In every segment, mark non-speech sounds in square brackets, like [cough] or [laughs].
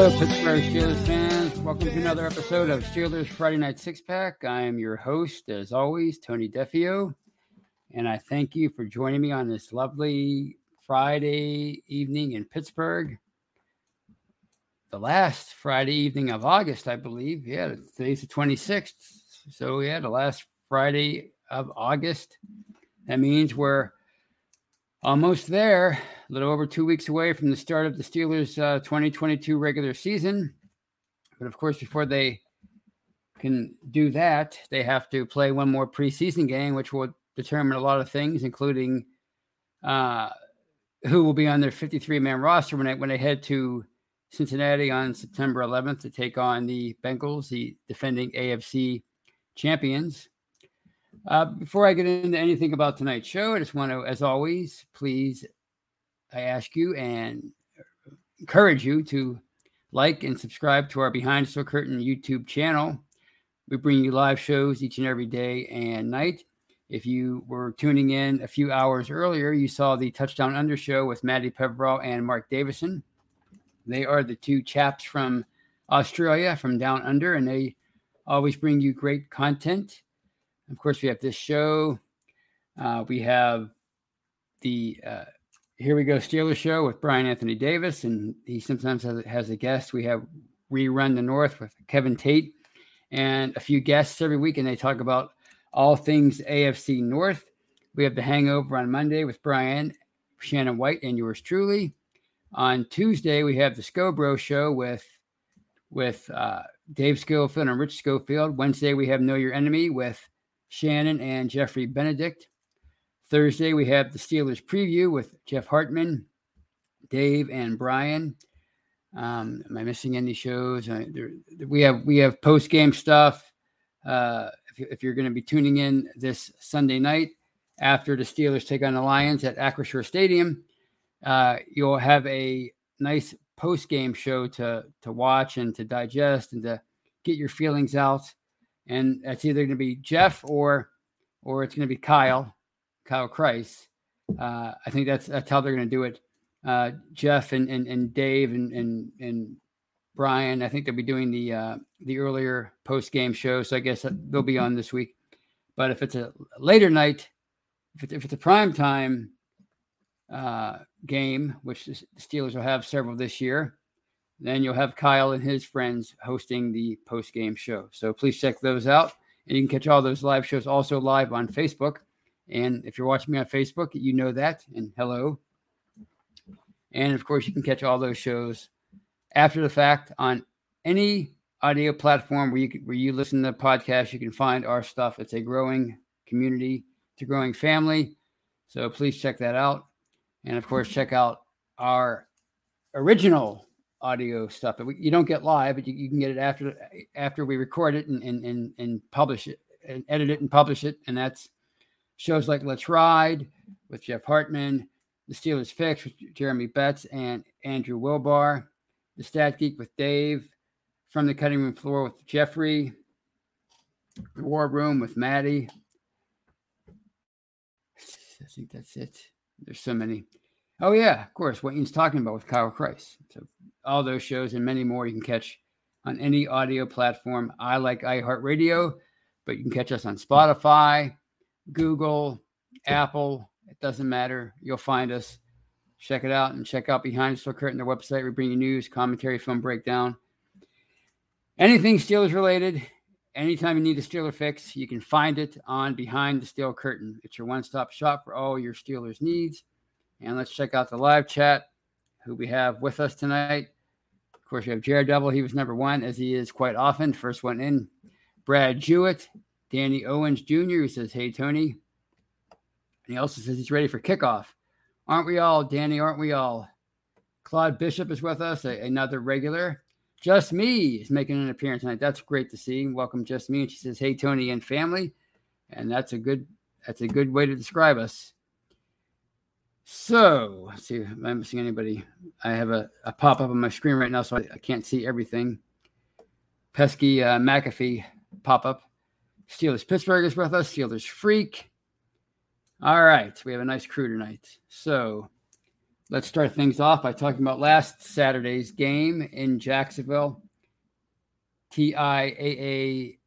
Pittsburgh Steelers fans. Welcome to another episode of Steelers Friday Night Six Pack. I am your host, as always, Tony Defeo, and I thank you for joining me on this lovely Friday evening in Pittsburgh. The last Friday evening of August, I believe. Yeah, today's the 26th. So, yeah, the last Friday of August. That means we're almost there, a little over two weeks away from the start of the Steelers' uh, 2022 regular season. But of course, before they can do that, they have to play one more preseason game, which will determine a lot of things, including uh, who will be on their 53 man roster when they, when they head to Cincinnati on September 11th to take on the Bengals, the defending AFC champions. Uh, before I get into anything about tonight's show, I just want to, as always, please, I ask you and encourage you to like and subscribe to our Behind the Curtain YouTube channel. We bring you live shows each and every day and night. If you were tuning in a few hours earlier, you saw the Touchdown Under show with Maddie Pevrow and Mark Davison. They are the two chaps from Australia, from Down Under, and they always bring you great content. Of course, we have this show. Uh, we have the uh, Here We Go Steelers show with Brian Anthony Davis, and he sometimes has, has a guest. We have Rerun the North with Kevin Tate and a few guests every week, and they talk about all things AFC North. We have the Hangover on Monday with Brian, Shannon White, and yours truly. On Tuesday, we have the Scobro show with with uh, Dave Schofield and Rich Schofield. Wednesday, we have Know Your Enemy with Shannon and Jeffrey Benedict. Thursday, we have the Steelers preview with Jeff Hartman, Dave, and Brian. Um, am I missing any shows? Uh, there, we have we have post game stuff. Uh, if, if you're going to be tuning in this Sunday night after the Steelers take on the Lions at Acrisure Stadium, uh, you'll have a nice post game show to to watch and to digest and to get your feelings out and that's either going to be Jeff or or it's going to be Kyle, Kyle Kreis. Uh, I think that's that's how they're going to do it. Uh, Jeff and, and and Dave and and and Brian. I think they'll be doing the uh, the earlier post game show, so I guess they'll be on this week. But if it's a later night, if it's, if it's a prime time uh, game, which the Steelers will have several this year, then you'll have Kyle and his friends hosting the post game show. So please check those out. And you can catch all those live shows also live on Facebook. And if you're watching me on Facebook, you know that. And hello. And of course, you can catch all those shows after the fact on any audio platform where you where you listen to podcasts. You can find our stuff. It's a growing community, it's a growing family. So please check that out. And of course, check out our original audio stuff. We, you don't get live, but you, you, can get it after after we record it and, and and and publish it and edit it and publish it. And that's shows like Let's Ride with Jeff Hartman, The Steelers Fix with Jeremy Betts and Andrew Wilbar, The Stat Geek with Dave, From the Cutting Room Floor with Jeffrey, The War Room with Maddie. I think that's it. There's so many. Oh yeah, of course. What he's talking about with Kyle Kreis. So all those shows and many more you can catch on any audio platform. I like iHeartRadio, but you can catch us on Spotify, Google, Apple. It doesn't matter. You'll find us. Check it out and check out Behind the Steel Curtain, their website. We bring you news, commentary, film breakdown, anything Steelers related. Anytime you need a Steeler fix, you can find it on Behind the Steel Curtain. It's your one stop shop for all your Steelers needs. And let's check out the live chat who we have with us tonight. Of course, we have Jared Double. He was number one, as he is quite often. First one in. Brad Jewett, Danny Owens Jr., who says, Hey, Tony. And he also says he's ready for kickoff. Aren't we all, Danny? Aren't we all? Claude Bishop is with us, a, another regular. Just Me is making an appearance tonight. That's great to see. Welcome, Just Me. And she says, Hey, Tony and family. And that's a good that's a good way to describe us. So let's see. Am I missing anybody? I have a, a pop up on my screen right now, so I, I can't see everything. Pesky uh, McAfee pop up. Steelers Pittsburgh is with us. Steelers Freak. All right. We have a nice crew tonight. So let's start things off by talking about last Saturday's game in Jacksonville. TIAA,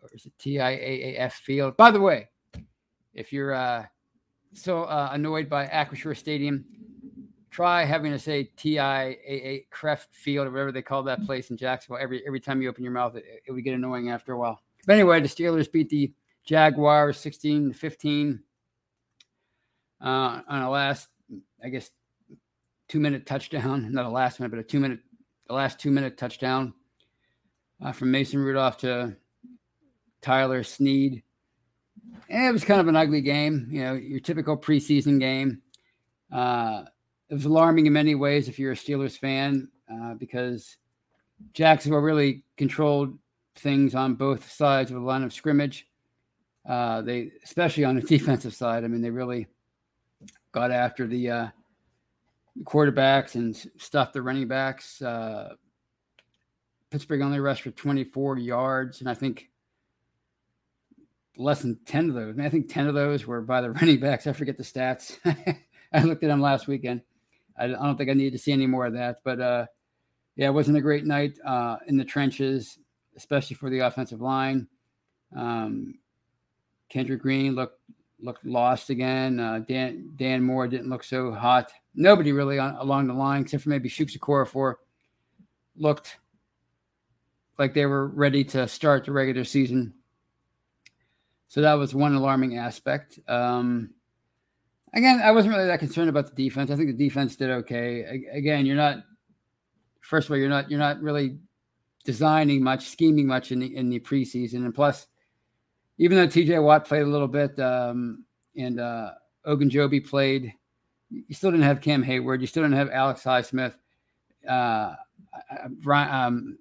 or is it TIAAF Field? By the way, if you're uh, so uh, annoyed by Acrisure Stadium, try having to say TIAA CREF Field or whatever they call that place in Jacksonville. Every every time you open your mouth, it, it would get annoying after a while. But anyway, the Steelers beat the Jaguars 16 15 uh, on a last, I guess, two minute touchdown. [laughs] Not a last minute, but a two minute, the last two minute touchdown uh, from Mason Rudolph to Tyler Snead. And it was kind of an ugly game, you know, your typical preseason game. Uh, it was alarming in many ways if you're a Steelers fan uh, because Jacksonville really controlled things on both sides of the line of scrimmage. Uh, they, especially on the [laughs] defensive side, I mean, they really got after the uh, quarterbacks and stuffed the running backs. Uh, Pittsburgh only rushed for 24 yards, and I think less than 10 of those. I, mean, I think 10 of those were by the [laughs] running backs. I forget the stats. [laughs] I looked at them last weekend. I, I don't think I need to see any more of that. But uh, yeah, it wasn't a great night uh, in the trenches, especially for the offensive line. Um, Kendrick Green looked looked lost again. Uh, Dan Dan Moore didn't look so hot. Nobody really on, along the line, except for maybe Chuks Okorafor, looked like they were ready to start the regular season. So that was one alarming aspect. Um, again, I wasn't really that concerned about the defense. I think the defense did okay. Again, you're not. First of all, you're not you're not really designing much, scheming much in the in the preseason, and plus, even though T.J. Watt played a little bit um, and uh, Ogunjobi played, you still didn't have Cam Hayward. You still didn't have Alex Highsmith. Uh, um,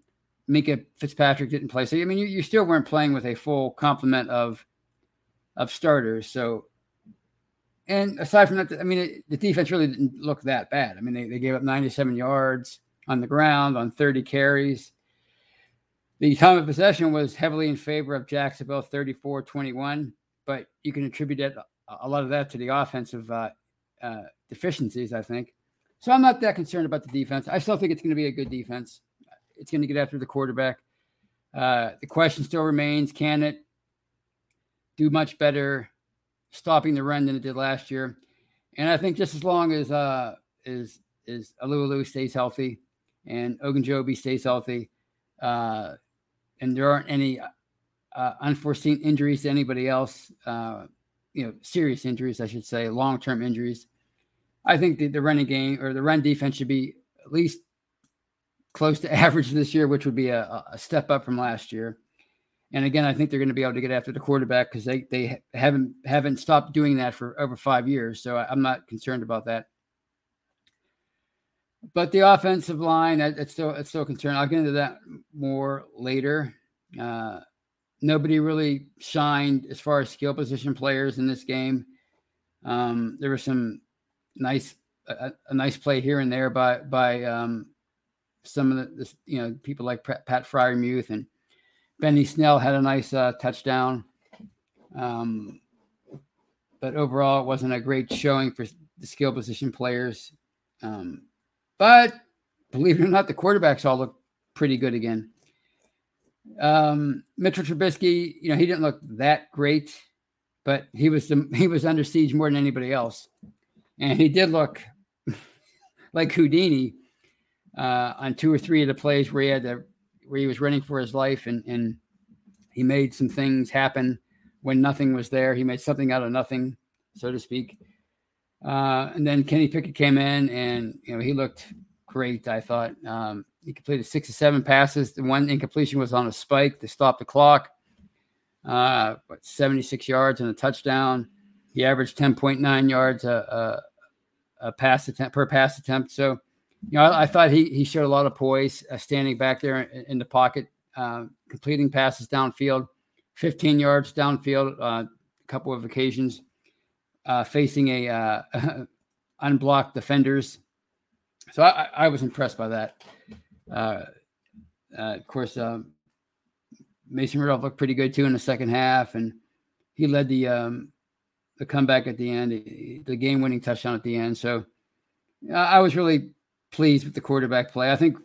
Minkah Fitzpatrick didn't play, so I mean, you, you still weren't playing with a full complement of of starters. So and aside from that, I mean, it, the defense really didn't look that bad. I mean, they, they gave up 97 yards on the ground on 30 carries. The time of possession was heavily in favor of Jacksonville, 34 21, but you can attribute that, a lot of that to the offensive uh, uh, deficiencies, I think. So I'm not that concerned about the defense. I still think it's going to be a good defense. It's going to get after the quarterback. Uh, the question still remains can it do much better stopping the run than it did last year. And I think just as long as uh is is Alualu stays healthy and Ogunjobi stays healthy, uh, and there aren't any uh, unforeseen injuries to anybody else, uh, you know, serious injuries, I should say, long term injuries. I think the, the running game or the run defense should be at least close to [laughs] average this year, which would be a, a step up from last year. And again, I think they're going to be able to get after the quarterback because they they haven't haven't stopped doing that for over five years. So I'm not concerned about that. But the offensive line, it's still it's still concerned. I'll get into that more later. Uh, nobody really shined as far as skill position players in this game. Um, there was some nice a, a, nice play here and there by by um, some of the, the you know people like Pat Freiermuth and Benny Snell had a nice uh, touchdown. Um, but overall, it wasn't a great showing for the skill position players. Um, but believe it or not, the quarterbacks all look pretty good again. Um, Mitchell Trubisky, you know, he didn't look that great, but he was the, he was under siege more than anybody else, and he did look [laughs] like Houdini uh, on two or three of the plays where he had to where he was running for his life and and he made some things happen when nothing was there. He made something out of nothing, so to speak. Uh, and then Kenny Pickett came in, and you know he looked great. I thought um, he completed six or seven passes. The one incompletion was on a spike to stop the clock. Uh, what, 76 yards and a touchdown. He averaged 10.9 yards a, a, a pass attempt per pass attempt. So you know, I, I, thought he he showed a lot of poise, uh, standing back there in, in the pocket, uh, completing passes downfield, 15 yards downfield, uh, a couple of occasions, uh, facing a uh, [laughs] unblocked defenders. So I, I, was impressed by that. Uh, of course, um, Mason Rudolph looked pretty good too in the second half, and he led the um, the comeback at the end, the game winning touchdown at the end. So I was really pleased with the quarterback play. I think,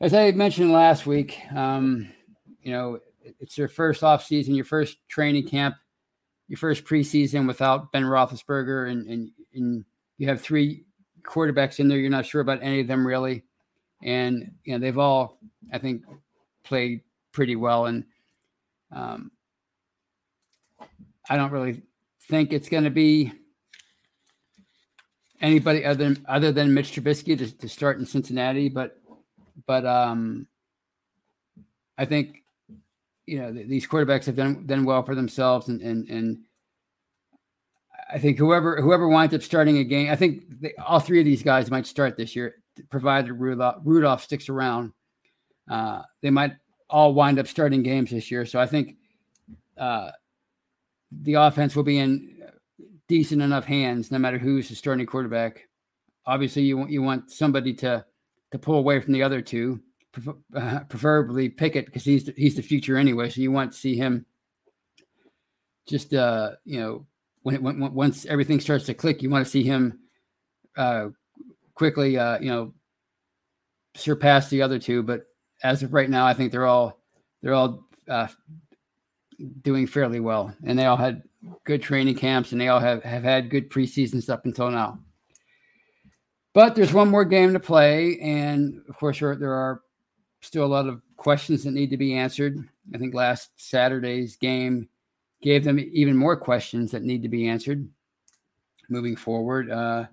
as I mentioned last week, um, you know, it's your first off season, your first training camp, your first preseason without Ben Roethlisberger, and and, and you have three quarterbacks in there. You're not sure about any of them really, and you know they've all, I think, played pretty well. And um, I don't really think it's going to be anybody other than other than Mitch Trubisky to, to start in Cincinnati, but but um, I think you know these quarterbacks have done done well for themselves, and and and I think whoever whoever winds up starting a game, I think they, all three of these guys might start this year, provided Rudolph, Rudolph sticks around. Uh, they might all wind up starting games this year, so I think uh, the offense will be in decent enough hands, no matter who's the starting quarterback. Obviously, you want you want somebody to to pull away from the other two, uh, preferably Pickett because he's the, he's the future anyway. So you want to see him just uh you know when, when once everything starts to click, you want to see him uh quickly uh you know surpass the other two. But as of right now, I think they're all they're all uh, doing fairly well, and they all had good training camps, and they all have, have had good preseasons up until now. But there's one more game to play, and of course, there are still a lot of questions that need to be answered. I think last Saturday's game gave them even more questions that need to be answered moving forward, uh,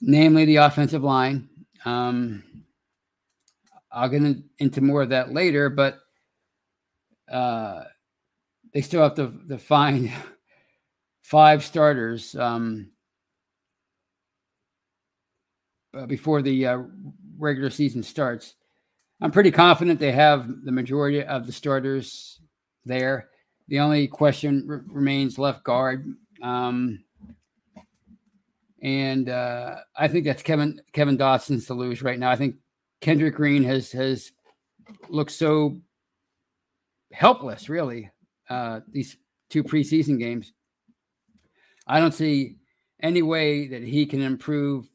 namely the offensive line. Um, I'll get into more of that later, but uh, they still have to, to find [laughs] five starters um, uh, before the uh, regular season starts. I'm pretty confident they have the majority of the starters there. The only question r- remains left guard. Um, and uh, I think that's Kevin Kevin Dotson's to lose right now. I think Kendrick Green has has looked so helpless, really, uh, these two preseason games. I don't see any way that he can improve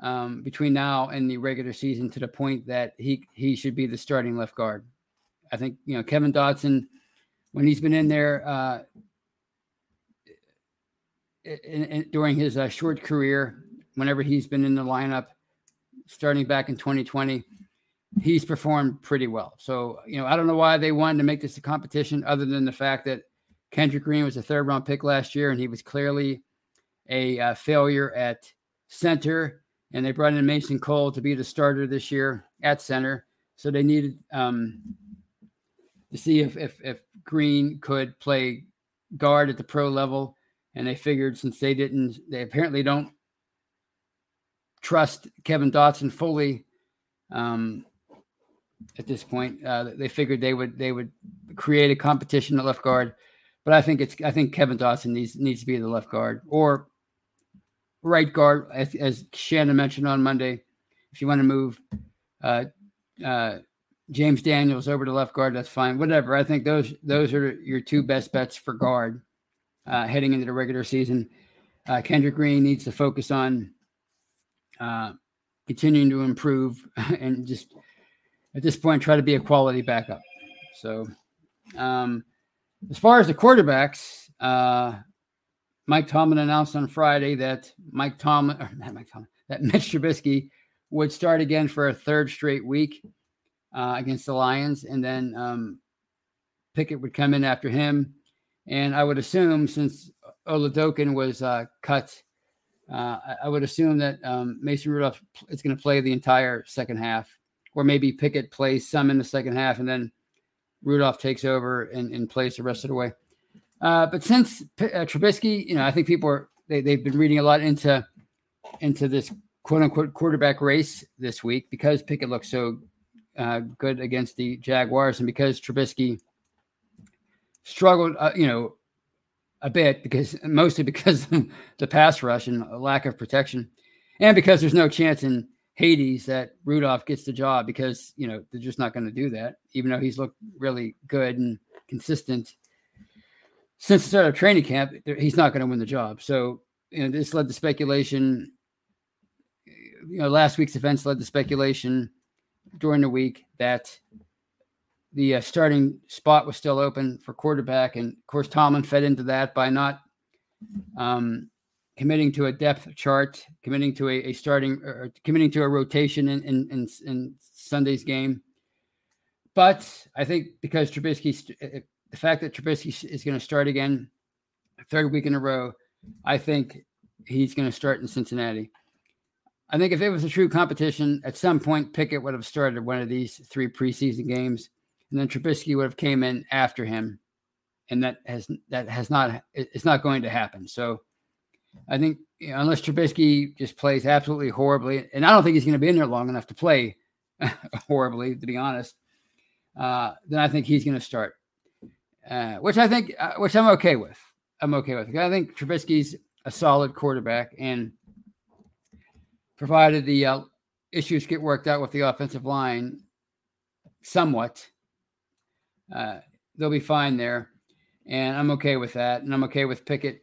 um, between now and the regular season to the point that he he should be the starting left guard. I think you know Kevin Dotson when he's been in there uh, in, in, during his uh, short career, whenever he's been in the lineup, starting back in 2020, he's performed pretty well. So, you know, I don't know why they wanted to make this a competition other than the fact that Kendrick Green was a third round pick last year and he was clearly a uh, failure at center. And they brought in Mason Cole to be the starter this year at center. So they needed um, to see if, if, if Green could play guard at the pro level. And they figured since they didn't, they apparently don't trust Kevin Dotson fully. Um, at this point. Uh, they figured they would they would create a competition at left guard, but I think it's I think Kevin Dotson needs needs to be the left guard or right guard, as, as Shannon mentioned on Monday. If you want to move uh, uh, James Daniels over to left guard, that's fine. Whatever. I think those those are your two best bets for guard uh, heading into the regular season. Uh, Kendrick Green needs to focus on uh, continuing to improve [laughs] and just at this point try to be a quality backup. So, um, as far as the quarterbacks, uh, Mike Tomlin announced on Friday that Mike Tomlin, [laughs] or not Mike Tomlin, that Mitch Trubisky would start again for a third straight week uh, against the Lions, and then um, Pickett would come in after him. And I would assume, since Oladokun was uh, cut, uh, I would assume that um, Mason Rudolph is going to play the entire second half or maybe Pickett plays some in the second half and then Rudolph takes over and, and plays the rest of the way. Uh, but since uh, Trubisky, you know, I think people are they, they've been reading a lot into into this quote unquote quarterback race this week because Pickett looks so uh, good against the Jaguars and because Trubisky struggled, uh, you know, a bit because mostly because [laughs] the pass rush and lack of protection, and because there's no chance in Hades that Rudolph gets the job because you know they're just not going to do that, even though he's looked really good and consistent since the start of training camp. He's not going to win the job. So you know, this led to speculation. You know, last week's events led to speculation during the week that the uh, starting spot was still open for quarterback, and of course Tomlin fed into that by not um, committing to a depth chart, committing to a, a starting, or committing to a rotation in, in, in, in Sunday's game. But I think because Trubisky, uh, uh, the fact that Trubisky is going to start again, third week in a row, I think he's going to start in Cincinnati. I think if it was a true competition, at some point Pickett would have started one of these three preseason games, and then Trubisky would have came in after him, and that has that has not it's not going to happen. So I think you know, unless Trubisky just plays absolutely horribly, and I don't think he's going to be in there long enough to play [laughs] horribly, to be honest, uh, then I think he's going to start, uh, which I think uh, which I'm okay with. I'm okay with. I think Trubisky's a solid quarterback, and provided the uh, issues get worked out with the offensive line somewhat, uh, they'll be fine there. And I'm okay with that. And I'm okay with Pickett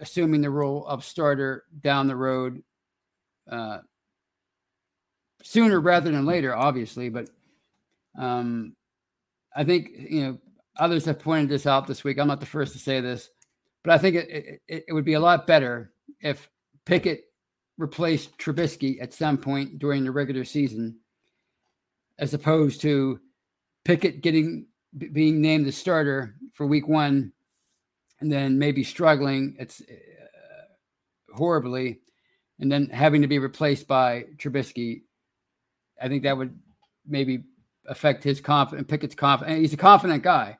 assuming the role of starter down the road uh, sooner rather than later, obviously. But um, I think, you know, others have pointed this out this week. I'm not the first to say this, but I think it, it, it would be a lot better if Pickett replaced Trubisky at some point during the regular season, as opposed to Pickett getting being named the starter for Week One, and then maybe struggling it's uh, horribly, and then having to be replaced by Trubisky. I think that would maybe affect his confidence. Pickett's confidence. He's a confident guy.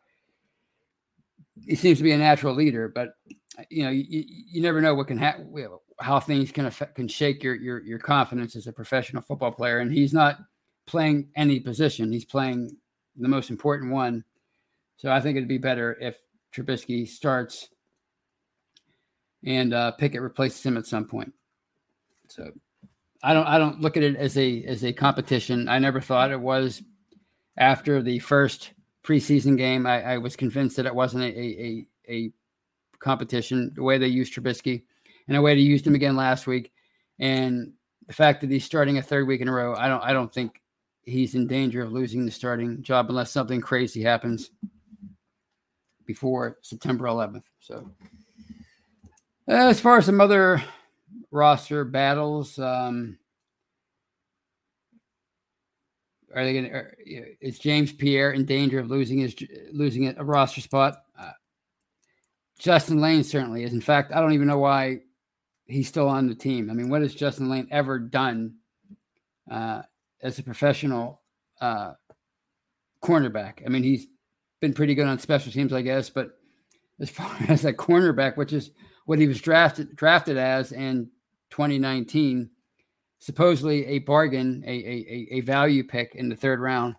He seems to be a natural leader, but you know, you, you never know what can happen how things can affect can shake your your your confidence as a professional football player. And he's not playing any position; he's playing the most important one. So I think it'd be better if Trubisky starts and uh, Pickett replaces him at some point. So I don't I don't look at it as a as a competition. I never thought it was. After the first preseason game, I, I was convinced that it wasn't a, a, a competition. The way they used Trubisky and a way to use him again last week. And the fact that he's starting a third week in a row, I don't I don't think he's in danger of losing the starting job unless something crazy happens before September 11th. So as far as some other roster battles, um, are they going to? Is James Pierre in danger of losing his losing a roster spot? Uh, Justin Layne certainly is. In fact, I don't even know why he's still on the team. I mean, what has Justin Layne ever done uh, as a professional uh, cornerback? I mean, he's been pretty good on special teams, I guess, but as [laughs] far as a cornerback, which is what he was drafted drafted as in 2019, supposedly a bargain, a, a, a value pick in the third round.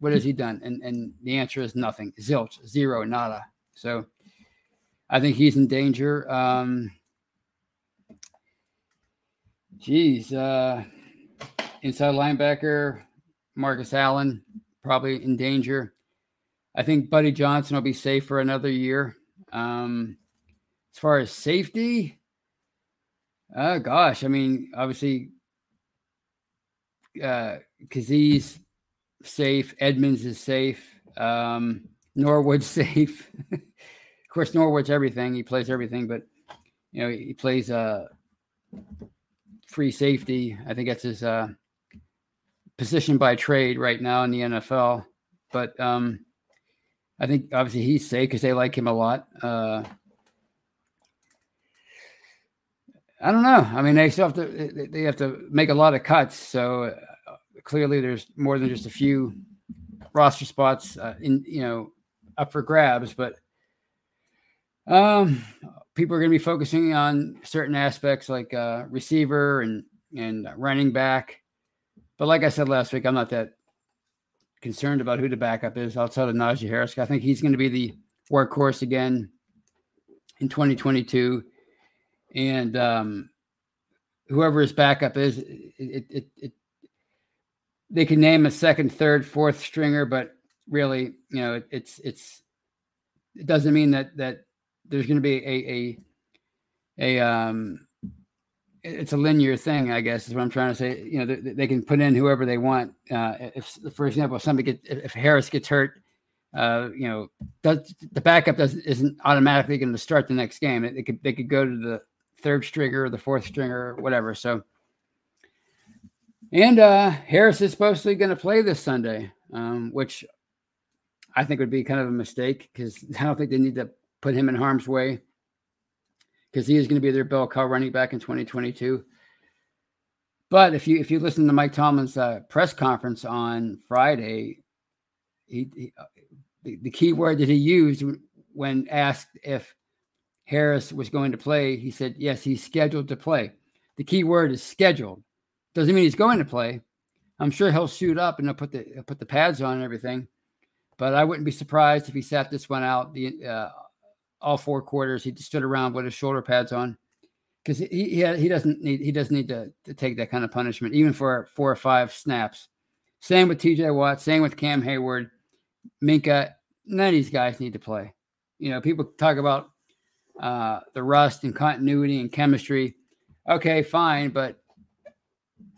What has he done? And and the answer is nothing. Zilch, zero, nada. So I think he's in danger. Um, Geez, uh, inside linebacker Marcus Allen probably in danger. I think Buddy Johnson will be safe for another year. Um, as far as safety, oh gosh, I mean, obviously, uh, safe, Edmunds is safe, um, Norwood's [laughs] safe. of course, Norwood's everything; he plays everything, but you know, he plays uh free safety. I think that's his uh, position by trade right now in the NFL. But um, I think obviously he's safe because they like him a lot. Uh, I don't know. I mean, they still have to they have to make a lot of cuts. So uh, clearly, there's more than just a few roster spots uh, in you know up for grabs. But um, people are going to be focusing on certain aspects like uh, receiver and and running back. But like I said last week, I'm not that concerned about who the backup is outside of Najee Harris. I think he's going to be the workhorse again in 2022, and um, whoever his backup is, it, it, it, they can name a second, third, fourth stringer, but really, you know, it's it's it doesn't mean that that there's going to be a, a a um, it's a linear thing, I guess is what I'm trying to say. You know, they, they can put in whoever they want. Uh, if, for example, if somebody get if Harris gets hurt, uh, you know, does, the backup doesn't isn't automatically going to start the next game. It, it, could they could go to the third stringer, the fourth stringer, whatever. So, and uh, Harris is supposedly going to play this Sunday, um, which I think would be kind of a mistake because [laughs] I don't think they need to put him in harm's way because he is going to be their bell cow running back in 2022. But if you if you listen to Mike Tomlin's uh, press conference on Friday, he, he uh, the, the key word that he used when asked if Harris was going to play, he said yes, he's scheduled to play. The key word is scheduled. Doesn't mean he's going to play. I'm sure he'll suit up and he'll put the he'll put the pads on and everything. But I wouldn't be surprised if he sat this one out the uh, all four quarters. He stood around with his shoulder pads on because he he, he doesn't need he doesn't need to, to take that kind of punishment even for four or five snaps. Same with T.J. Watt. Same with Cam Hayward, Minkah. None of these guys need to play. You know, people talk about uh, the rust and continuity and chemistry. Okay, fine, but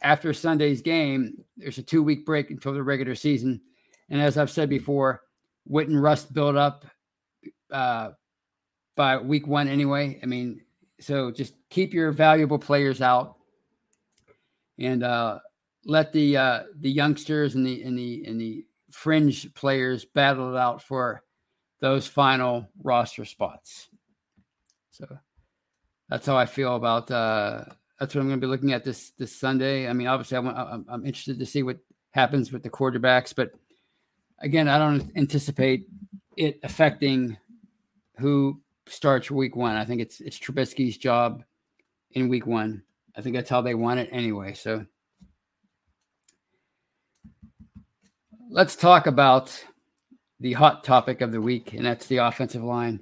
after Sunday's game, there's a two week break until the regular season. And as I've said before, and Rust build up uh, by week one anyway. I mean, so just keep your valuable players out and uh, let the uh, the youngsters and the and the and the fringe players battle it out for those final roster spots. So that's how I feel about. Uh, that's what I'm going to be looking at this this Sunday. I mean, obviously, I'm, I'm, I'm interested to see what happens with the quarterbacks, but again, I don't anticipate it affecting who starts week one. I think it's it's Trubisky's job in week one. I think that's how they want it anyway. So let's talk about the hot topic of the week, and that's the offensive line.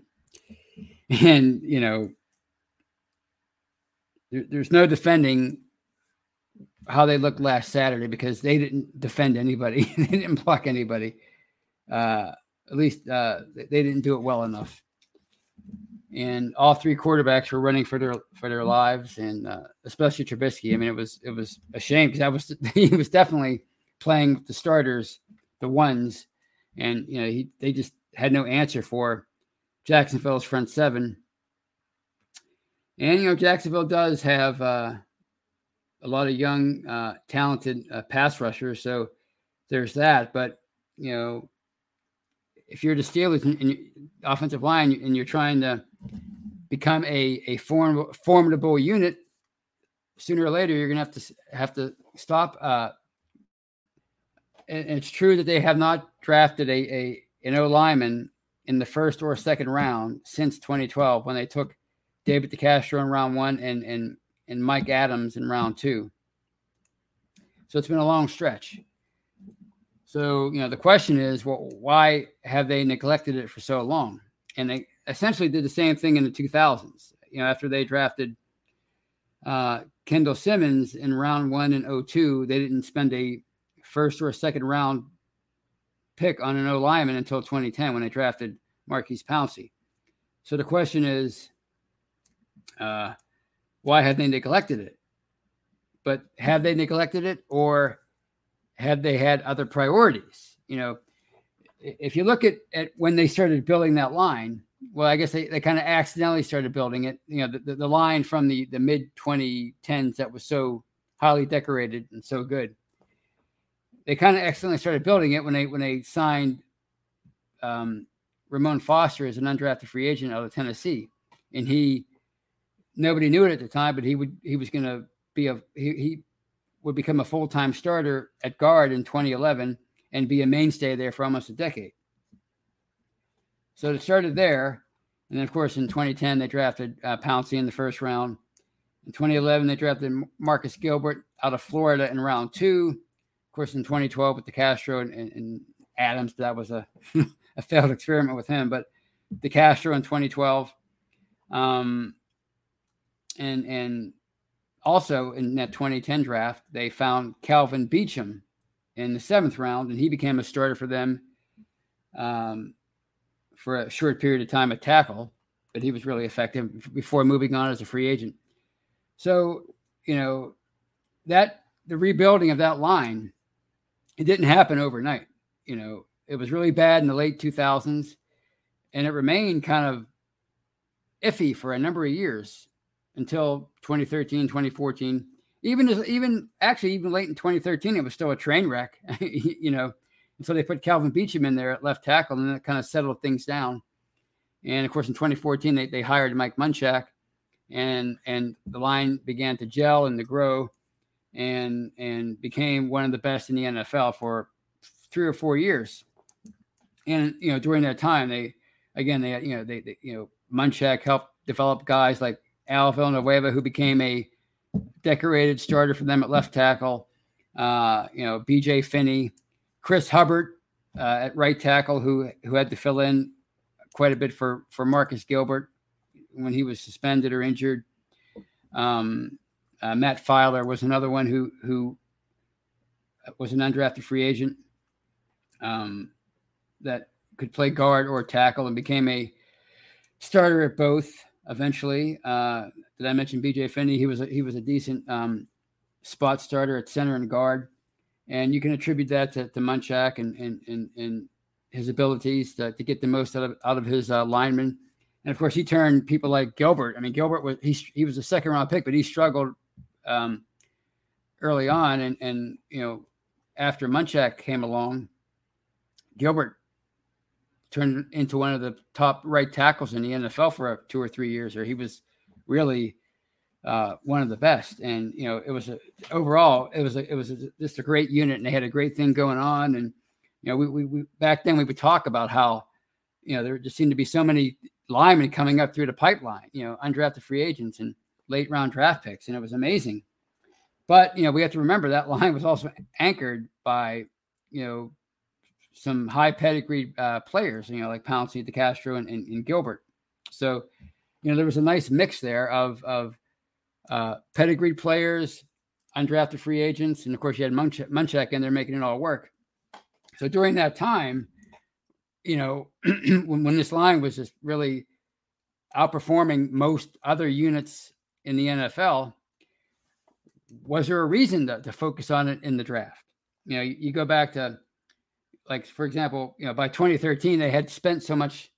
[laughs] And you know, there, there's no defending how they looked last Saturday because they didn't defend anybody. [laughs] they didn't block anybody. Uh, at least uh, they didn't do it well enough and all three quarterbacks were running for their for their lives, and uh, especially Trubisky. I mean, it was it was a shame because I was [laughs] he was definitely playing the starters, the ones, and you know he they just had no answer for Jacksonville's front seven. And you know Jacksonville does have uh, a lot of young, uh, talented uh, pass rushers, so there's that. But you know if you're the Steelers in offensive line and you're trying to become a a form, formidable unit, sooner or later you're gonna have to have to stop. Uh, and, it's true that they have not drafted a, a an O lineman in the first or second round since 2012 when they took David DeCastro in round one and and and Mike Adams in round two. So it's been a long stretch. So, you know, the question is, well, why have they neglected it for so long? And they essentially did the same thing in the 2000s. You know, after they drafted uh, Kendall Simmons in round one and 02, they didn't spend a first or a second round pick on an O lineman until 2010 when they drafted Maurkice Pouncey. So the question is, uh, why have they neglected it? But have they neglected it, or have they had other priorities? You know, if you look at, at when they started building that line, well, I guess they, they kind of accidentally started building it. You know, the, the, the line from the, the mid 2010s that was so highly decorated and so good. They kind of accidentally started building it when they when they signed um, Ramon Foster as an undrafted free agent out of Tennessee, and he nobody knew it at the time, but he would he was going to be a he, he would become a full time starter at guard in 2011 and be a mainstay there for almost a decade. So it started there. And then, of course, in 2010, they drafted uh, Pouncey in the first round. In 2011, they drafted Marcus Gilbert out of Florida in round two. Of course, in 2012 with DeCastro and, and, and Adams, that was a, [laughs] a failed experiment with him. But DeCastro in 2012. Um, and and also in that 2010 draft, they found Calvin Beachum in the seventh round, and he became a starter for them um, for a short period of time at tackle. but he was really effective before moving on as a free agent. So, you know, that the rebuilding of that line, it didn't happen overnight. You know, it was really bad in the late 2000s and it remained kind of iffy for a number of years until 2013, 2014. Even as, even actually even late in 2013, it was still a train wreck, [laughs] you know. And so they put Calvin Beachum in there at left tackle, and that kind of settled things down. And of course, in 2014, they, they hired Mike Munchak, and and the line began to gel and to grow, and and became one of the best in the NFL for three or four years. And you know, during that time, they again they you know they, they you know Munchak helped develop guys like Al Villanueva, who became a decorated starter for them at left tackle. Uh, you know, BJ Finney, Chris Hubbard uh, at right tackle, who who had to fill in quite a bit for for Marcus Gilbert when he was suspended or injured. Um, uh, Matt Feiler was another one who who was an undrafted free agent um, that could play guard or tackle and became a starter at both eventually. Uh, did I mention BJ Finney? He was a, he was a decent um, spot starter at center and guard, and you can attribute that to, to Munchak and, and and and his abilities to, to get the most out of out of his uh, linemen. And of course, he turned people like Gilbert. I mean, Gilbert was he he was a second round pick, but he struggled um, early on, and and you know after Munchak came along, Gilbert turned into one of the top right tackles in the NFL for two or three years, or he was really uh, one of the best. And you know, it was a, overall, it was a, it was a, just a great unit, and they had a great thing going on. And you know, we, we, we back then we would talk about how you know there just seemed to be so many linemen coming up through the pipeline, you know, undrafted free agents and late round draft picks, and it was amazing. But you know, we have to remember that [laughs] line was also anchored by you know some high pedigree uh, players, you know, like Pouncey, DeCastro, and, and, and, Gilbert. So, you know, there was a nice mix there of of uh, pedigreed players, undrafted free agents, and of course, you had Munch- Munchak in there making it all work. So during that time, you know, [clears throat] when, when this line was just really outperforming most other units in the NFL, was there a reason to, to focus on it in the draft? You know, you, you go back to like for example, you know, by 2013 they had spent so much,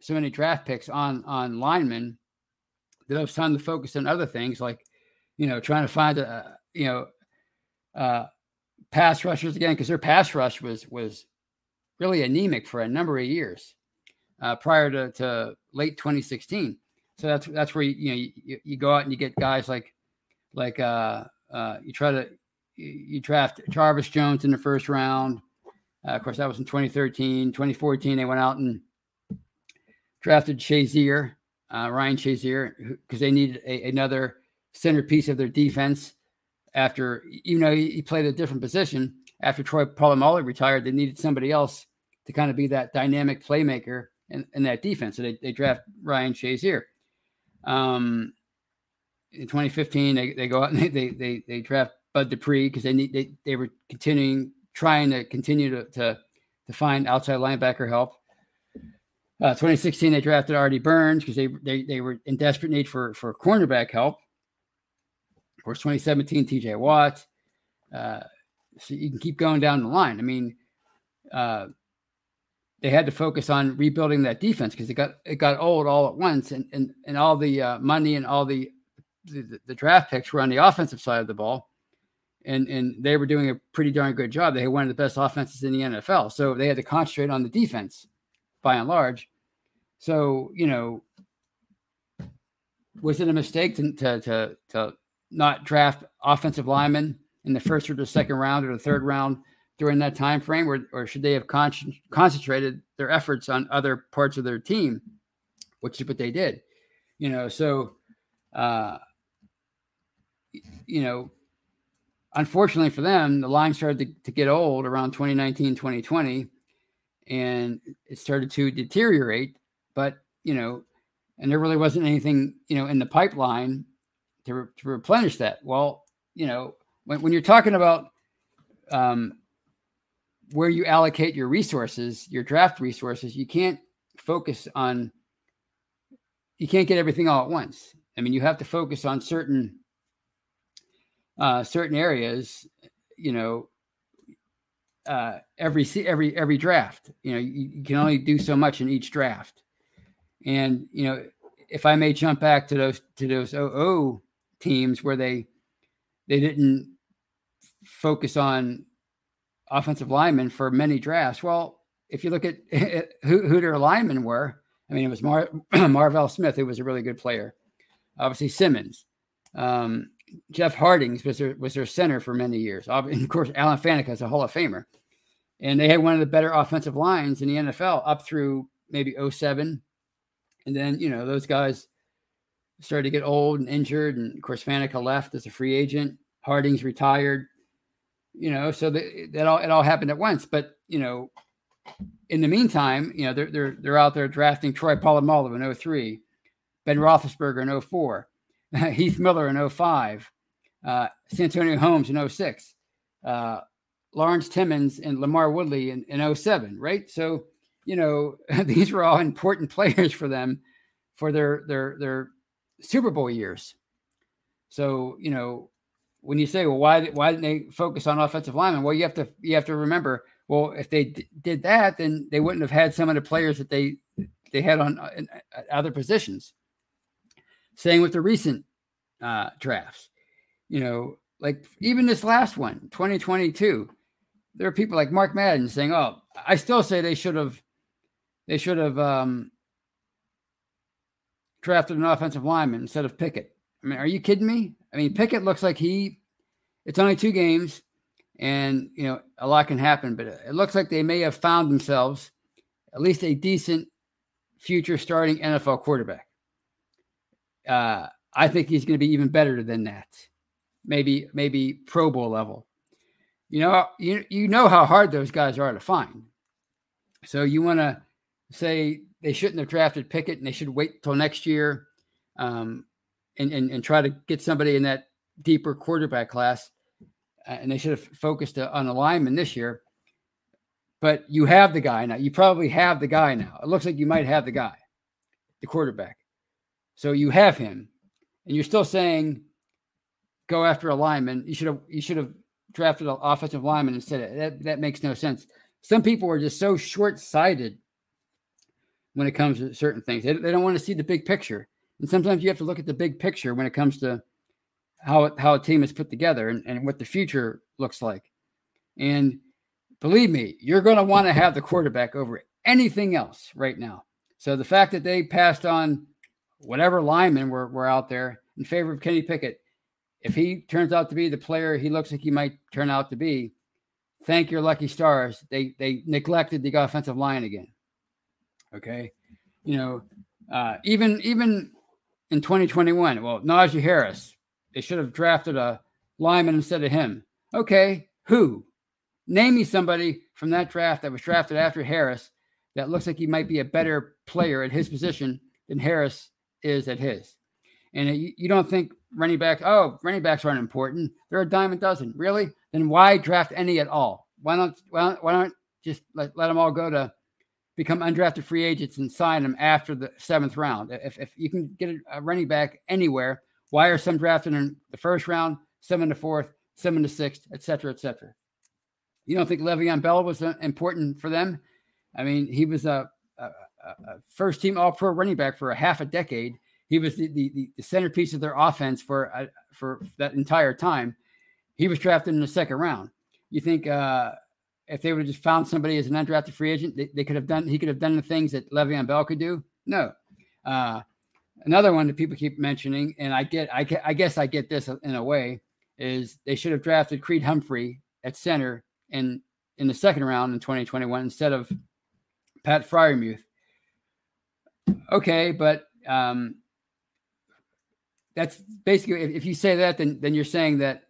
so many draft picks on on linemen that it was time to focus on other things like, you know, trying to find a you know, uh, pass rushers again because their pass rush was was really anemic for a number of years uh, prior to, to late 2016. So that's that's where you you know you, you go out and you get guys like like uh, uh, you try to you draft Jarvis Jones in the first round. Uh, of course, that was in 2013. 2014, they went out and drafted Shazier, uh, Ryan Shazier, because they needed a, another centerpiece of their defense. After, even though he, played a different position, after Troy Polamalu retired, they needed somebody else to kind of be that dynamic playmaker in, in that defense. So they, they draft Ryan Shazier. Um, in 2015, they, they go out and they, [laughs] they, they, they draft Bud Dupree because they need they, they were continuing trying to continue to, to, to find outside linebacker help. Uh, 2016, they drafted Artie Burns because they, they they were in desperate need for for cornerback help. Of course, 2017, TJ Watt. Uh, so you can keep going down the line. I mean, uh, they had to focus on rebuilding that defense because it got it got old all at once, and and and all the uh, money and all the, the the draft picks were on the offensive side of the ball and and they were doing a pretty darn good job. They had one of the best offenses in the NFL, so they had to concentrate on the defense by and large. So you know, was it a mistake to to to, to not draft offensive linemen in the first or the second round or the third round during that time frame, or or should they have con- concentrated their efforts on other parts of their team, which is what they did. You know, so. Uh, you know, unfortunately for them, the line started to, to get old around 2019, 2020, and it started to deteriorate. But, you know, and there really wasn't anything, you know, in the pipeline to, re- to replenish that. Well, you know, when, when you're talking about um, where you allocate your resources, your draft resources, you can't focus on you can't get everything all at once. I mean, you have to focus on certain uh, certain areas. You know, uh, every every every draft. You know, you, you, can only do so much in each draft. And you know, if I may jump back to those to those OO teams where they they didn't focus on offensive linemen for many drafts. Well, if you look at [laughs] who, who their linemen were, I mean, it was Mar- [clears throat] Marvel Smith, who was a really good player. Obviously, Simmons. Um, Jeff Hartings was their, was their center for many years. [laughs] And of course, Alan Faneca is a Hall of Famer. And they had one of the better offensive lines in the NFL up through maybe 07. And then, you know, those guys started to get old and injured. And of course, Faneca left as a free agent. Hartings retired. You know, so the, that all it all happened at once. But you know, in the meantime, you know, they're they're they're out there drafting Troy Polamalu in 03, Ben Roethlisberger in 04, [laughs] Heath Miller in 05, uh, Santonio Holmes in 06, uh, Lawrence Timmons and LaMarr Woodley in, in 07, right? So, you know, [laughs] these were all important players for them for their their their Super Bowl years. So, you know, when you say, well, why why didn't they focus on offensive linemen? Well, you have to you have to remember, well, if they d- did that, then they wouldn't have had some of the players that they they had on uh, in, uh, other positions. Same with the recent uh, drafts. You know, like even this last one, 2022, there are people like Mark Madden saying, "Oh, I still say they should have they should have um, drafted an offensive lineman instead of Pickett." I mean, are you kidding me? I mean, Pickett looks like he. It's only two games, and you know a lot can happen. But it looks like they may have found themselves at least a decent future starting NFL quarterback. Uh, I think he's going to be even better than that. Maybe maybe Pro Bowl level. You know you you know how hard those guys are to find. So you want to say they shouldn't have drafted Pickett and they should wait till next year. Um, and, and, and try to get somebody in that deeper quarterback class. Uh, and they should have focused uh, on the lineman this year. But you have the guy now. You probably have the guy now. It looks like you might have the guy, the quarterback. So you have him, and you're still saying go after a lineman. You should have you should have drafted an offensive lineman instead. Of, that that makes no sense. Some people are just so short sighted when it comes to certain things. They, they don't want to see the big picture. And sometimes you have to look at the big picture when it comes to how how a team is put together and, and what the future looks like. And believe me, you're going to want to have the quarterback over anything else right now. So the fact that they passed on whatever linemen were, were out there in favor of Kenny Pickett, if he turns out to be the player he looks like he might turn out to be, thank your lucky stars. They they neglected the offensive line again. Okay. You know, uh, even even in 2021. Well, Najee Harris, they should have drafted a lineman instead of him. Okay, who? Name me somebody from that draft that was drafted after Harris that looks like he might be a better player at his position than Harris is at his. And you, you don't think running back, oh, running backs aren't important. They're a dime a dozen. Really? Then why draft any at all? Why not, why why not just let, let them all go to become undrafted free agents and sign them after the seventh round. If, if you can get a running back anywhere, why are some drafted in the first round, some in the fourth, some in the sixth, et cetera, et cetera? You don't think Le'Veon Bell was uh, important for them? I mean, he was a, a, a first team All Pro running back for a half a decade. He was the, the, the centerpiece of their offense for uh, for that entire time. He was drafted in the second round. You think uh, if they would have just found somebody as an undrafted free agent, they, they could have done. He could have done the things that Le'Veon Bell could do. No. Uh, another one that people keep mentioning, and I get, I, I guess I get this in a way, is they should have drafted Creed Humphrey at center in in the second round in 2021 instead of Pat Freiermuth. Okay, but um, that's basically if, if you say that, then then you're saying that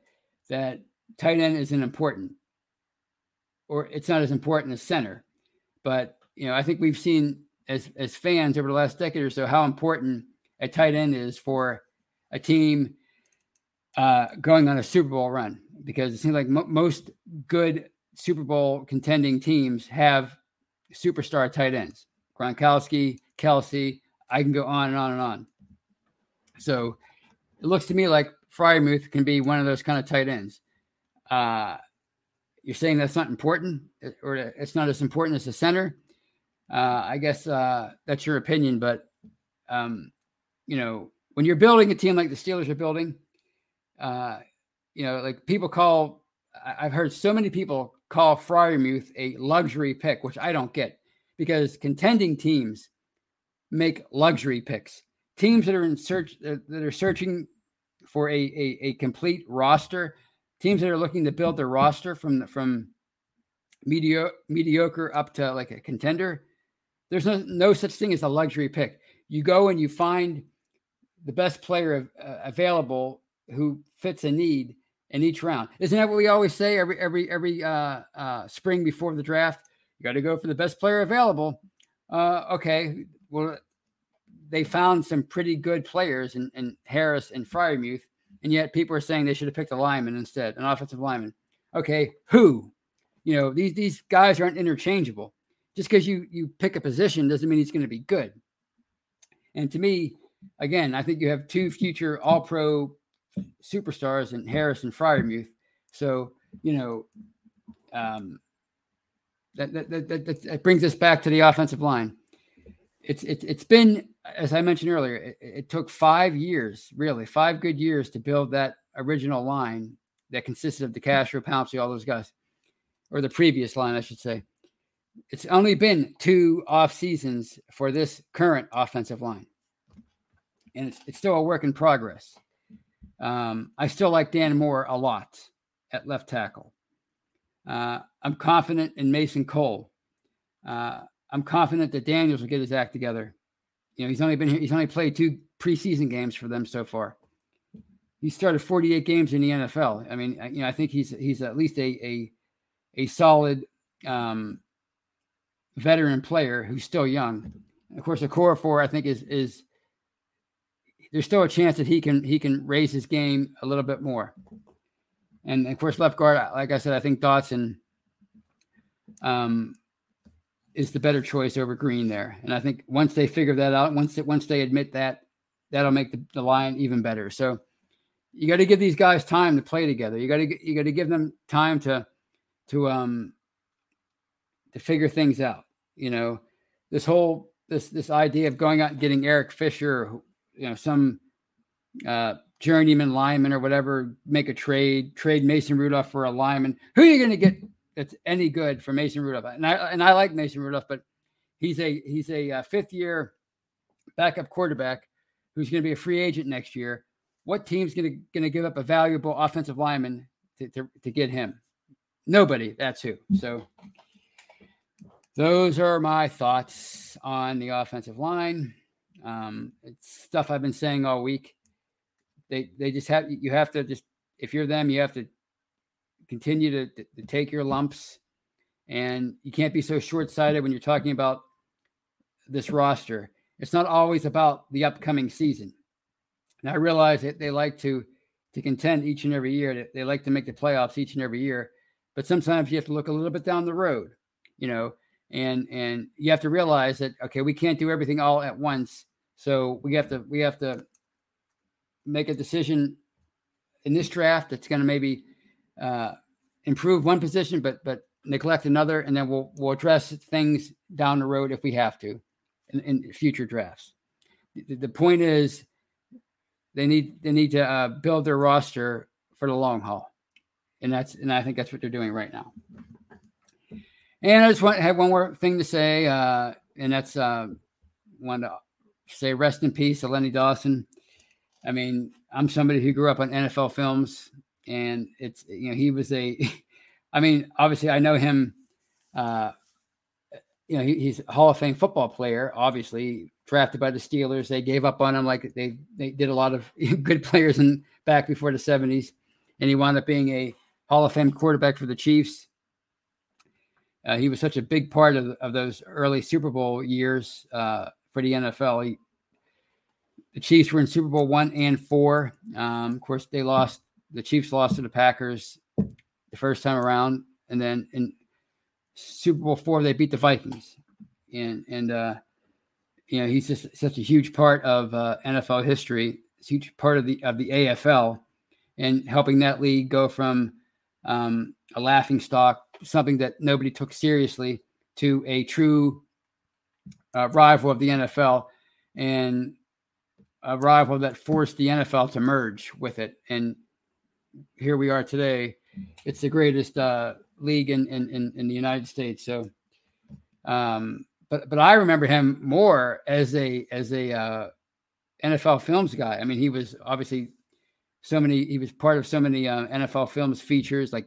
that tight end isn't important or it's not as important as center. But you know, I think we've seen as as fans over the last decade or so how important a tight end is for a team uh, going on a Super Bowl run because it seems like mo- most good Super Bowl contending teams have superstar tight ends. Gronkowski, Kelce, I can go on and on and on. So it looks to me like Freiermuth can be one of those kind of tight ends. Uh, you're saying that's not important, or it's not as important as the center. Uh, I guess uh, that's your opinion, but um, you know, when you're building a team like the Steelers are building, uh, you know, like people call. I've heard so many people call Freiermuth a luxury pick, which I don't get because contending teams make luxury picks. Teams that are in search that are searching for a, a, a complete roster, teams that are looking to build their roster from from mediocre up to like a contender. There's no no such thing as a luxury pick. You go and you find the best player uh, available who fits a need in each round. Isn't that what we always say every every every uh, uh, spring before the draft? You got to go for the best player available. Uh, okay, well, they found some pretty good players in, in Harris and Freiermuth, and yet people are saying they should have picked a lineman instead, an offensive lineman. Okay, who? You know, these these guys aren't interchangeable. Just because you you pick a position doesn't mean he's going to be good. And to me, again, I think you have two future All Pro superstars in Harris and Freiermuth. So you know, um, that, that, that, that, that brings us back to the offensive line. It's it's it's been as I mentioned earlier. It, it took five years, really five good years, to build that original line that consisted of the DeCastro, Pouncey, all those guys, or the previous line, I should say. It's only been two off seasons for this current offensive line, and it's, it's still a work in progress. Um, I still like Dan Moore a lot at left tackle. Uh, I'm confident in Mason Cole. Uh, I'm confident that Daniels will get his act together. You know, he's only been here, he's only played two preseason games for them so far. He started 48 games in the NFL. I mean, you know, I think he's he's at least a a a solid um, veteran player who's still young. of course, Okorafor, I think, is is there's still a chance that he can he can raise his game a little bit more. And of course, left guard, like I said, I think Dotson um, is the better choice over Green there. And I think once they figure that out, once it, once they admit that, that'll make the, the line even better. So you got to give these guys time to play together. You got to you got to give them time to to um to figure things out. You know, this whole this this idea of going out and getting Eric Fisher, you know, some uh, journeyman lineman or whatever, make a trade, trade Mason Rudolph for a lineman. Who are you going to get that's any good for Mason Rudolph? And I and I like Mason Rudolph, but he's a he's a uh, fifth year backup quarterback who's going to be a free agent next year. What team's going to going to give up a valuable offensive lineman to, to, to get him? Nobody. That's who. So those are my thoughts on the offensive line. Um, it's stuff I've been saying all week. They they just have you have to just if you're them, you have to continue to, to take your lumps, and you can't be so short sighted when you're talking about this roster. It's not always about the upcoming season. And I realize that they like to to contend each and every year. They like to make the playoffs each and every year, but sometimes you have to look a little bit down the road, you know, and and you have to realize that okay, we can't do everything all at once. So we have to we have to make a decision in this draft that's going to maybe uh, improve one position, but but neglect another, and then we'll we'll address things down the road if we have to in, in future drafts. The, the, point is they need they need to uh, build their roster for the long haul, and that's and I think that's what they're doing right now. And I just want have one more thing to say, uh, and that's uh, want to say rest in peace to Lenny Dawson. I mean, I'm somebody who grew up on NFL films, and it's you know he was a, [laughs] I mean, obviously I know him. Uh, you know, he, he's a Hall of Fame football player. Obviously, drafted by the Steelers. They gave up on him like they they did a lot of [laughs] good players in back before the '70s, and he wound up being a Hall of Fame quarterback for the Chiefs. Uh, he was such a big part of, of those early Super Bowl years uh, for the NFL. He, the Chiefs were in Super Bowl one and four. Um, of course, they lost. The Chiefs lost to the Packers the first time around, and then in Super Bowl four they beat the Vikings. And and uh, you know, he's just such a huge part of uh, NFL history. It's a huge part of the of the AFL, and helping that league go from um, a laughing stock, something that nobody took seriously, to a true uh, rival of the NFL, and a rival that forced the NFL to merge with it. And here we are today. It's the greatest uh, league in, in, in the United States. So, um, but but I remember him more as a as a uh, NFL films guy. I mean, he was obviously so many. He was part of so many uh, NFL films features, like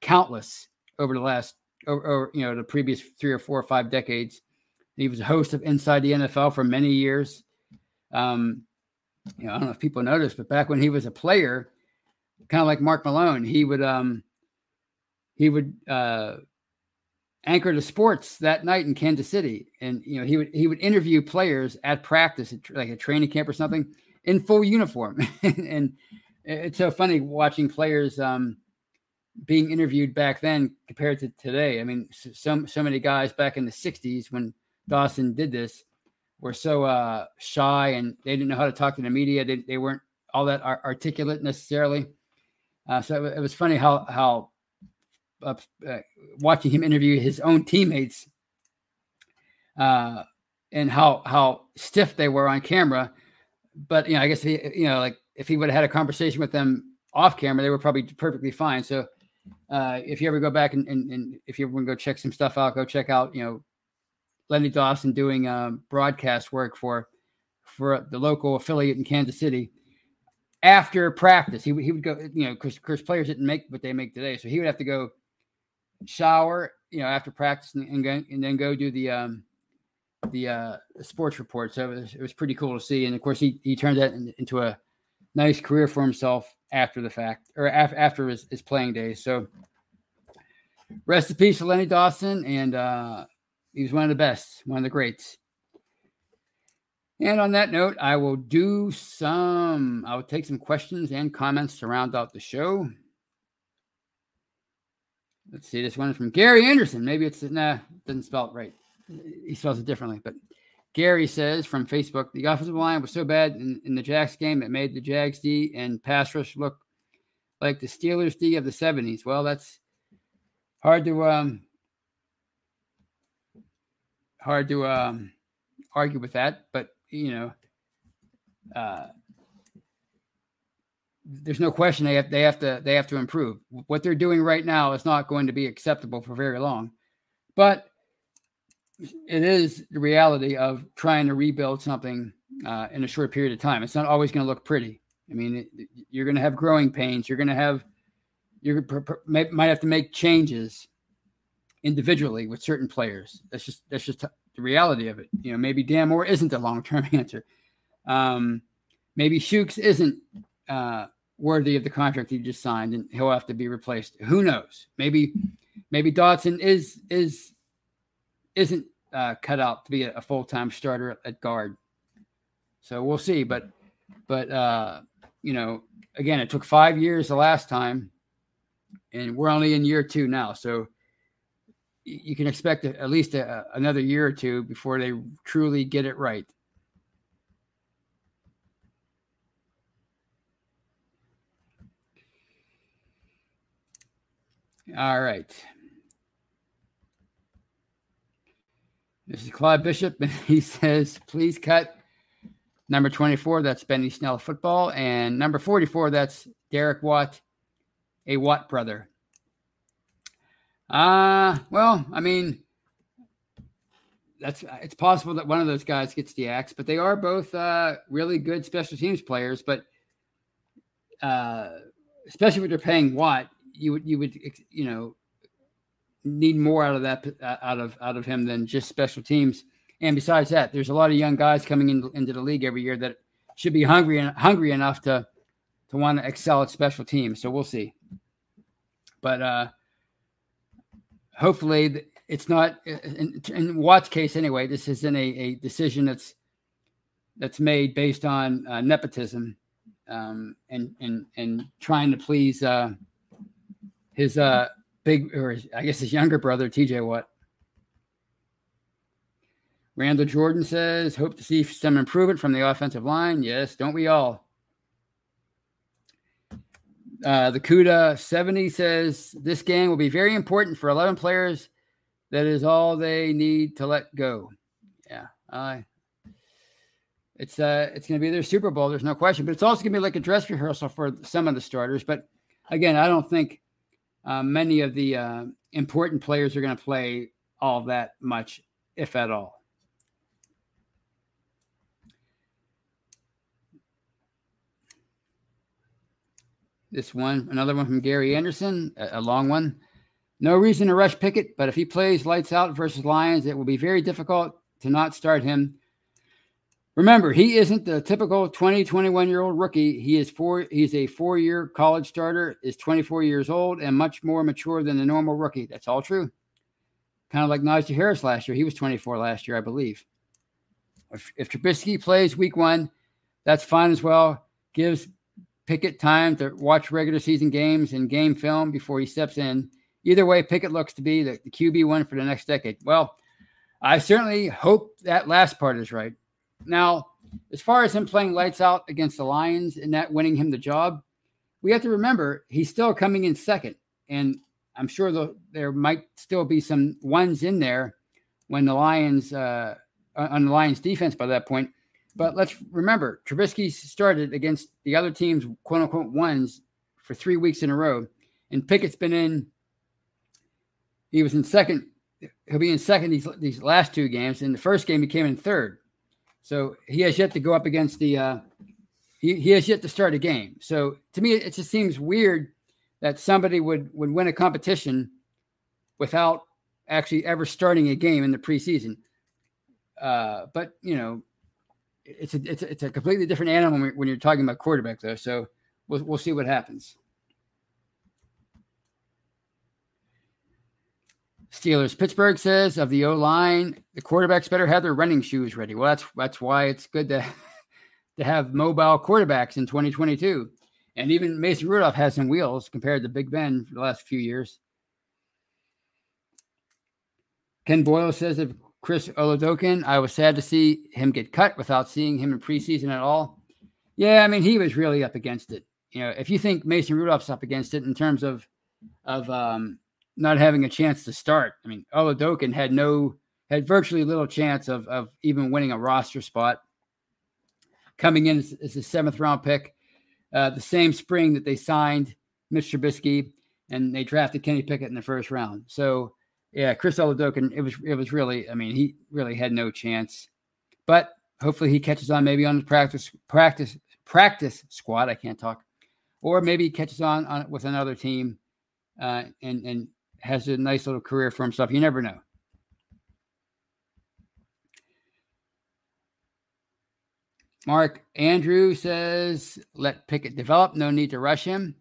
countless over the last or, or you know the previous three or four or five decades. He was a host of Inside the NFL for many years. Um, you know, I don't know if people noticed, but back when he was a player, kind of like Mark Malone, he would um he would uh anchor the sports that night in Kansas City, and you know he would he would interview players at practice, like a training camp or something, in full uniform, [laughs] and it's so funny watching players um being interviewed back then compared to today. I mean, so so many guys back in the '60s when Dawson did this were so uh, shy and they didn't know how to talk to the media. They, they weren't all that articulate necessarily. Uh, so it, was funny how how uh, uh, watching him interview his own teammates uh, and how how stiff they were on camera. But you know, I guess he you know like if he would have had a conversation with them off camera, they were probably perfectly fine. So uh, if you ever go back and, and, and if you ever want to go check some stuff out, go check out you know Lenny Dawson doing um, broadcast work for for the local affiliate in Kansas City. After practice, he, he would go, you know, because players didn't make what they make today, so he would have to go shower, you know, after practice and, and, go, and then go do the um, the uh, sports report. So it was, it was pretty cool to see, and of course he he turned that in, into a nice career for himself after the fact or af- after his, his playing days. So rest in peace to Lenny Dawson, and uh, he was one of the best, one of the greats. And on that note, I will do some, I will take some questions and comments to round out the show. Let's see, this one is from Gary Anderson. Maybe it's, nah, doesn't spell it right. He spells it differently. But Gary says from Facebook, the offensive line was so bad in, in the Jags game, it made the Jags D and pass rush look like the Steelers D of the 70s. Well, that's hard to um, hard to um, argue with that, but you know, uh, there's no question they have they have to they have to improve. What they're doing right now is not going to be acceptable for very long, but it is the reality of trying to rebuild something uh, in a short period of time. It's not always going to look pretty. I mean, you're going to have growing pains. You're going to have you might have to make changes individually with certain players. That's just that's just the reality of it. You know, maybe Dan Moore isn't the long term [laughs] answer. Um, maybe Chuks isn't uh, worthy of the contract he just signed, and he'll have to be replaced. Who knows? Maybe maybe Dotson is is isn't uh, cut out to be a, a full time starter at guard. So we'll see. But but uh, you know, again, it took five years the last time, and we're only in year two now. So you can expect at least a, another year or two before they truly get it right. All right. This is Claude Bishop, [laughs] and he says, please cut number 24, that's Benny Snell football, and number 44, that's Derek Watt, a Watt brother. Uh, well, I mean, that's it's possible that one of those guys gets the axe, but they are both uh, really good special teams players. But uh, especially when they're paying Watt, you would you would you know need more out of that out of out of him than just special teams. And besides that, there's a lot of young guys coming in, into the league every year that should be hungry and hungry enough to to want to excel at special teams. So we'll see. But uh, hopefully it's not in, in Watt's case anyway. This isn't a, a decision that's that's made based on uh, nepotism um, and and and trying to please uh, his uh, big or his, I guess his younger brother T.J. Watt. Randall Jordan says, hope to see some improvement from the offensive line. Yes, don't we all? Uh, the CUDA 70 says, this game will be very important for 11 players. That is all they need to let go. Yeah. Uh, it's uh, it's going to be their Super Bowl. There's no question, but it's also going to be like a dress rehearsal for some of the starters. But again, I don't think uh, many of the uh, important players are going to play all that much, if at all. This one, another one from Gary Anderson, a, a long one. No reason to rush Pickett, but if he plays lights out versus Lions, it will be very difficult to not start him. Remember, he isn't the typical 20, 21 year old rookie. He is four, he's a four year college starter, is 24 years old, and much more mature than the normal rookie. That's all true. Kind of like Najee Harris last year. He was 24 last year, I believe. If, if Trubisky plays week one, that's fine as well. Gives Pickett time to watch regular season games and game film before he steps in. Either way, Pickett looks to be the, the QB one for the next decade. Well, I certainly hope that last part is right. Now, as far as him playing lights out against the Lions and that winning him the job, we have to remember he's still coming in second. And I'm sure the, there might still be some ones in there when the Lions, uh, on the Lions defense by that point. But let's remember, Trubisky started against the other team's quote unquote ones for three weeks in a row, and Pickett's been in. He was in second. He'll be in second these these last two games. In the first game, he came in third, so he has yet to go up against the. Uh, he he has yet to start a game. So to me, it just seems weird that somebody would would win a competition without actually ever starting a game in the preseason. Uh, but you know, it's a it's a, it's a completely different animal when you're talking about quarterback though. So we'll we'll see what happens. Steelers Pittsburgh says of the O line, the quarterbacks better have their running shoes ready. Well, that's that's why it's good to [laughs] to have mobile quarterbacks in 2022. And even Mason Rudolph has some wheels compared to Big Ben for the last few years. Ken Boyle says if Chris Oladokun, I was sad to see him get cut without seeing him in preseason at all. Yeah, I mean, he was really up against it. You know, if you think Mason Rudolph's up against it in terms of of um, not having a chance to start, I mean, Oladokun had no had virtually little chance of of even winning a roster spot. Coming in as, as a seventh round pick, uh, the same spring that they signed Mr. Trubisky, and they drafted Kenny Pickett in the first round. So yeah, Chris Oladokun, it was it was really, I mean, he really had no chance. But hopefully he catches on maybe on the practice practice practice squad. I can't talk, or maybe he catches on, on with another team, uh, and and has a nice little career for himself. You never know. Mark Andrew says, "Let Pickett develop. No need to rush him."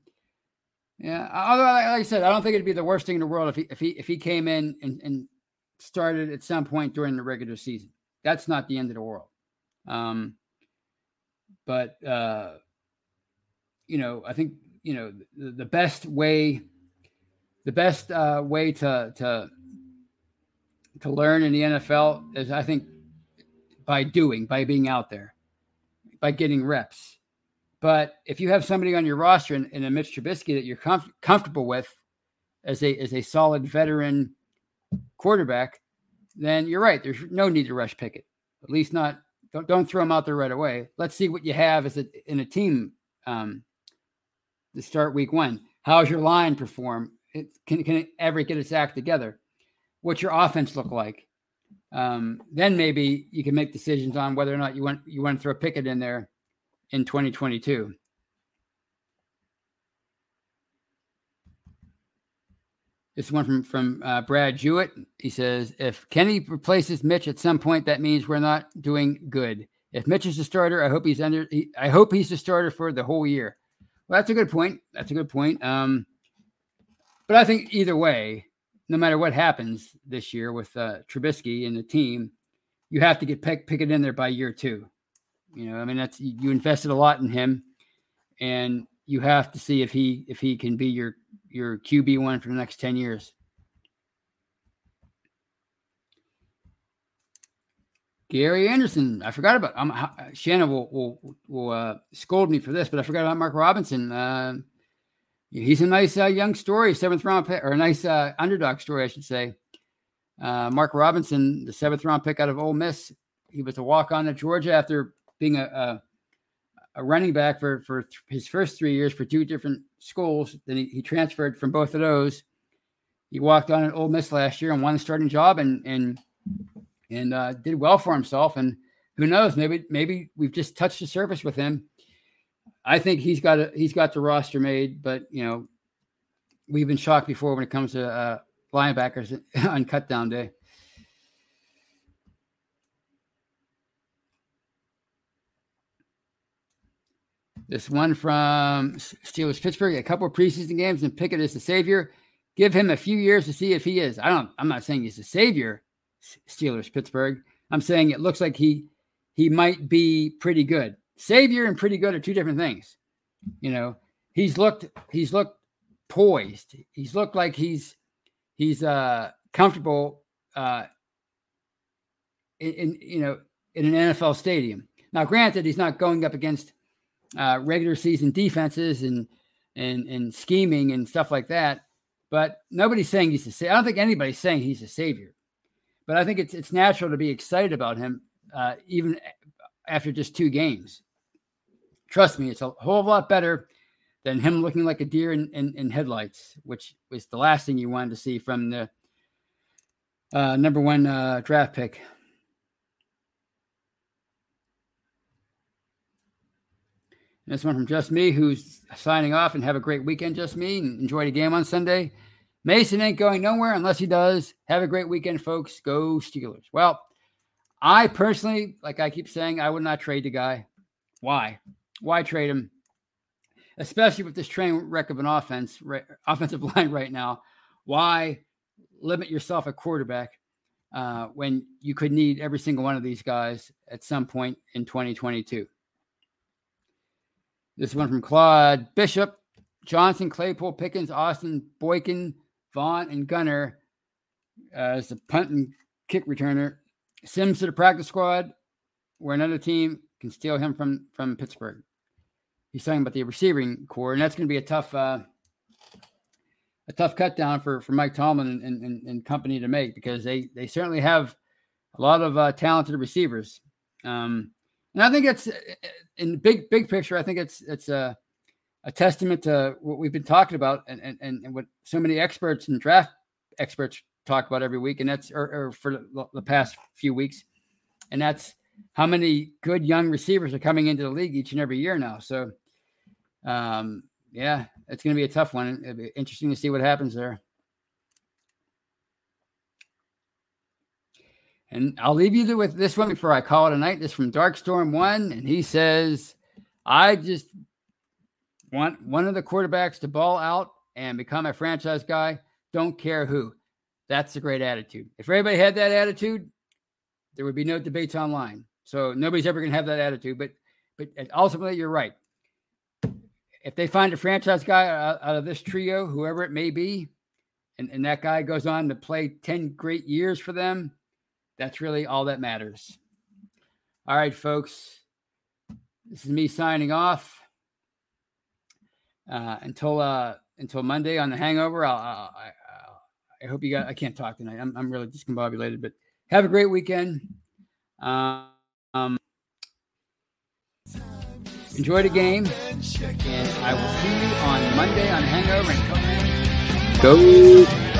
Yeah, although like I said, I don't think it'd be the worst thing in the world if he if he if he came in and, and started at some point during the regular season. That's not the end of the world. Um, but uh, you know, I think you know the, the best way, the best uh, way to to to learn in the NFL is, I think, by doing, by being out there, by getting reps. But if you have somebody on your roster in, in a Mitch Trubisky that you're comf- comfortable with as a as a solid veteran quarterback, then you're right. There's no need to rush Pickett. At least not don't don't throw him out there right away. Let's see what you have as a in a team um, to start week one. How's your line perform? It, can can it ever get its act together? What's your offense look like? Um, then maybe you can make decisions on whether or not you want you want to throw Pickett in there in 2022. This one from from uh, Brad Jewett. He says, "If Kenny replaces Mitch at some point, that means we're not doing good. If Mitch is the starter, I hope he's under. He, I hope he's the starter for the whole year." Well, that's a good point. That's a good point. Um, but I think either way, no matter what happens this year with uh, Trubisky and the team, you have to get Pick, Pickett in there by year two. You know, I mean, that's you invested a lot in him, and you have to see if he if he can be your your QB one for the next ten years. Gary Anderson. I forgot about. Um, Shannon will will will uh, scold me for this, but I forgot about Mark Robinson. Uh, he's a nice uh, young story, seventh round pick, or a nice uh, underdog story, I should say. Uh, Mark Robinson, the seventh round pick out of Ole Miss, he was a walk on at Georgia after being a, a, a running back for for his first three years for two different schools. Then he, he transferred from both of those. He walked on at Ole Miss last year and won a starting job and and and uh, did well for himself. And who knows? Maybe maybe we've just touched the surface with him. I think he's got a, he's got the roster made, but you know, we've been shocked before when it comes to uh, linebackers [laughs] on cut down day. This one from Steelers Pittsburgh, a couple of preseason games, and Pickett is the savior. Give him a few years to see if he is. I don't. I'm not saying he's a savior, Steelers Pittsburgh. I'm saying it looks like he he might be pretty good. Savior and pretty good are two different things. You know, he's looked he's looked poised. He's looked like he's he's uh comfortable uh in, in you know in an NFL stadium. Now, granted, he's not going up against uh, regular season defenses and and and scheming and stuff like that. But nobody's saying he's a savior. I don't think anybody's saying he's a savior but I think it's it's natural to be excited about him, uh, even after just two games. Trust me, it's a whole lot better than him looking like a deer in, in, in headlights, which was the last thing you wanted to see from the uh, number one uh, draft pick. This one from Just Me, who's signing off and have a great weekend, Just Me, and enjoy the game on Sunday. Mason ain't going nowhere unless he does. Have a great weekend, folks. Go Steelers. Well, I personally, like I keep saying, I would not trade the guy. Why? Why trade him? Especially with this train wreck of an offense, right, offensive [laughs] line right now. Why limit yourself at quarterback uh, when you could need every single one of these guys at some point in 2022? This one from Claude Bishop, Johnson, Claypool, Pickens, Austin, Boykin, Vaughn and Gunner as the punt and kick returner. Sims to the practice squad, where another team can steal him from from Pittsburgh. He's talking about the receiving corps, and that's going to be a tough uh, a tough cut down for for Mike Tomlin and, and, and company to make because they they certainly have a lot of uh, talented receivers. Um, and I think it's in big big picture. I think it's it's a a testament to what we've been talking about and, and, and what so many experts and draft experts talk about every week. And that's, or, or for the past few weeks. And that's how many good young receivers are coming into the league each and every year now. So, um, yeah, it's going to be a tough one. It'll be interesting to see what happens there. And I'll leave you with this one before I call it a night. This from Darkstorm One, and he says, "I just want one of the quarterbacks to ball out and become a franchise guy. Don't care who. That's a great attitude. If everybody had that attitude, there would be no debates online. So nobody's ever going to have that attitude. But but ultimately, you're right. If they find a franchise guy out, of this trio, whoever it may be, and, and that guy goes on to play 10 great years for them, that's really all that matters. All right, folks. This is me signing off uh, until uh, until Monday on the Hangover. I'll, I'll, I, I hope you got. I can't talk tonight. I'm I'm really discombobulated, but have a great weekend. Um, enjoy the game, and I will see you on Monday on Hangover. And go.